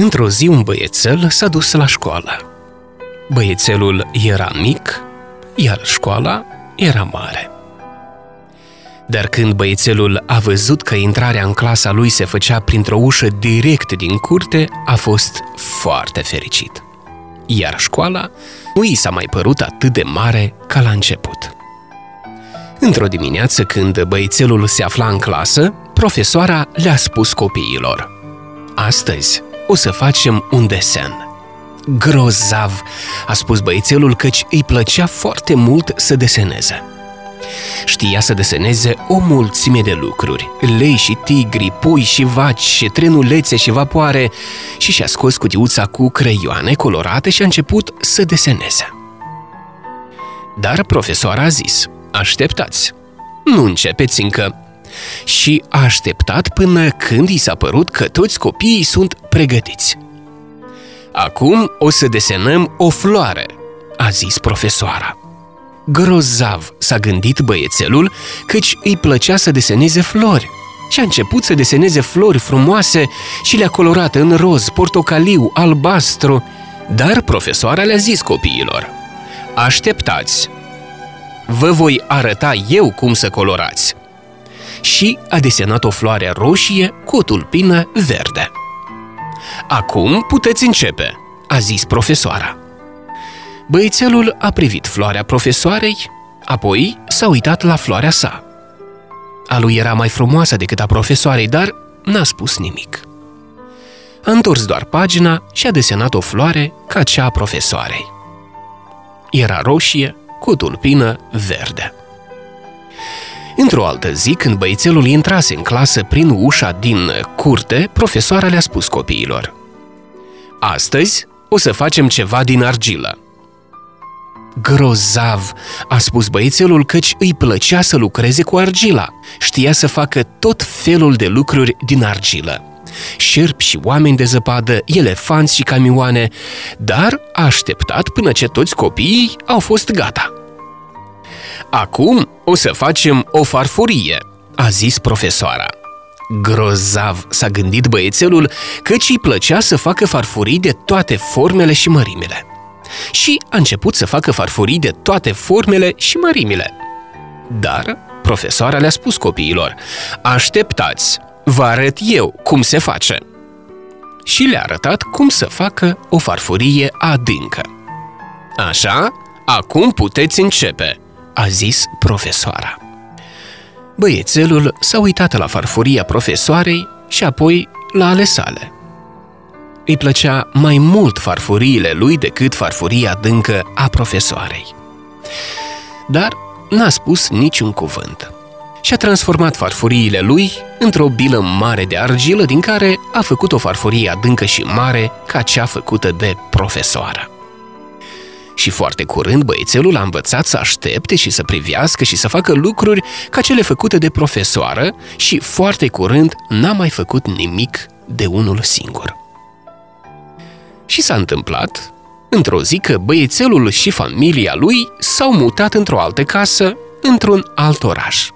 Într-o zi un băiețel s-a dus la școală. Băiețelul era mic, iar școala era mare. Dar când băiețelul a văzut că intrarea în clasa lui se făcea printr-o ușă direct din curte, a fost foarte fericit. Iar școala nu i s-a mai părut atât de mare ca la început. Într-o dimineață, când băiețelul se afla în clasă, profesoara le-a spus copiilor Astăzi o să facem un desen. Grozav, a spus băiețelul căci îi plăcea foarte mult să deseneze. Știa să deseneze o mulțime de lucruri, lei și tigri, pui și vaci, și trenulețe și vapoare, și și-a scos cutiuța cu creioane colorate și a început să deseneze. Dar profesoara a zis, așteptați, nu începeți încă. Și a așteptat până când i s-a părut că toți copiii sunt pregătiți. Acum o să desenăm o floare, a zis profesoara. Grozav s-a gândit băiețelul, căci îi plăcea să deseneze flori. Și a început să deseneze flori frumoase și le-a colorat în roz, portocaliu, albastru. Dar profesoara le-a zis copiilor, Așteptați! Vă voi arăta eu cum să colorați! Și a desenat o floare roșie cu o tulpină verde. Acum puteți începe, a zis profesoara. Băițelul a privit floarea profesoarei, apoi s-a uitat la floarea sa. A lui era mai frumoasă decât a profesoarei, dar n-a spus nimic. A întors doar pagina și a desenat o floare ca cea a profesoarei. Era roșie cu tulpină verde. Într-o altă zi, când băițelul intrase în clasă prin ușa din curte, profesoara le-a spus copiilor Astăzi o să facem ceva din argilă. Grozav, a spus băiețelul căci îi plăcea să lucreze cu argila. Știa să facă tot felul de lucruri din argilă. Șerpi și oameni de zăpadă, elefanți și camioane, dar a așteptat până ce toți copiii au fost gata. Acum o să facem o farfurie, a zis profesoara. Grozav, s-a gândit băiețelul, căci îi plăcea să facă farfurii de toate formele și mărimile. Și a început să facă farfurii de toate formele și mărimile. Dar profesoara le-a spus copiilor, așteptați, vă arăt eu cum se face. Și le-a arătat cum să facă o farfurie adâncă. Așa, acum puteți începe, a zis profesoara. Băiețelul s-a uitat la farfuria profesoarei și apoi la ale sale. Îi plăcea mai mult farfuriile lui decât farfuria adâncă a profesoarei. Dar n-a spus niciun cuvânt și a transformat farfuriile lui într-o bilă mare de argilă din care a făcut o farfurie adâncă și mare ca cea făcută de profesoară. Și foarte curând băiețelul a învățat să aștepte și să privească și să facă lucruri ca cele făcute de profesoară și foarte curând n-a mai făcut nimic de unul singur. Și s-a întâmplat, într-o zi, că băiețelul și familia lui s-au mutat într-o altă casă, într-un alt oraș.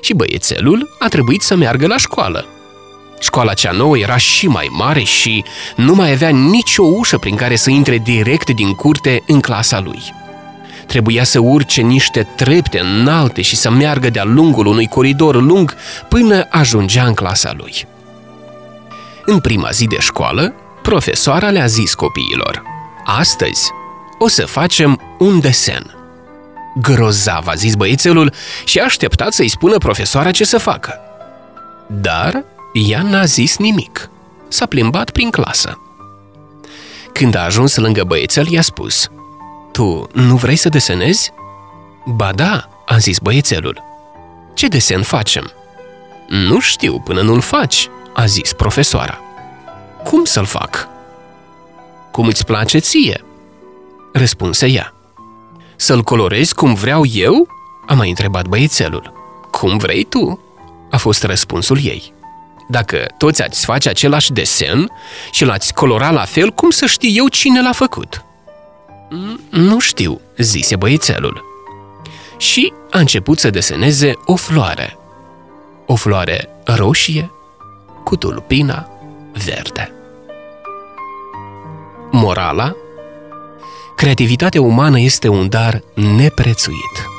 Și băiețelul a trebuit să meargă la școală, Școala cea nouă era și mai mare și nu mai avea nicio ușă prin care să intre direct din curte în clasa lui. Trebuia să urce niște trepte înalte și să meargă de-a lungul unui coridor lung până ajungea în clasa lui. În prima zi de școală, profesoara le-a zis copiilor Astăzi o să facem un desen. Grozav, a zis băiețelul și a așteptat să-i spună profesoara ce să facă. Dar ea n-a zis nimic. S-a plimbat prin clasă. Când a ajuns lângă băiețel, i-a spus Tu nu vrei să desenezi? Ba da, a zis băiețelul. Ce desen facem? Nu știu până nu-l faci, a zis profesoara. Cum să-l fac? Cum îți place ție? Răspunse ea. Să-l colorezi cum vreau eu? A mai întrebat băiețelul. Cum vrei tu? A fost răspunsul ei. Dacă toți ați face același desen și l-ați colora la fel, cum să știu eu cine l-a făcut? Mm, nu știu, zise băiețelul. Și a început să deseneze o floare. O floare roșie cu tulpina verde. Morala? Creativitatea umană este un dar neprețuit.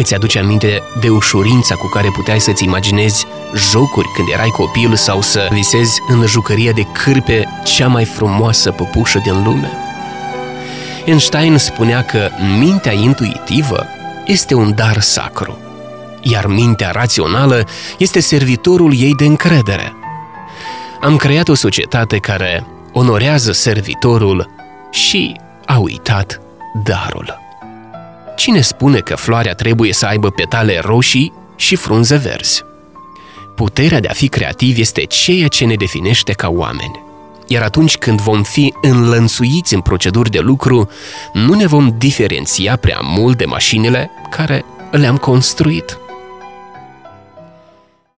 Îți aduce aminte de ușurința cu care puteai să-ți imaginezi jocuri când erai copil sau să visezi în jucăria de cârpe cea mai frumoasă păpușă din lume? Einstein spunea că mintea intuitivă este un dar sacru, iar mintea rațională este servitorul ei de încredere. Am creat o societate care onorează servitorul și a uitat darul. Cine spune că floarea trebuie să aibă petale roșii și frunze verzi? Puterea de a fi creativ este ceea ce ne definește ca oameni. Iar atunci când vom fi înlănțuiți în proceduri de lucru, nu ne vom diferenția prea mult de mașinile care le-am construit.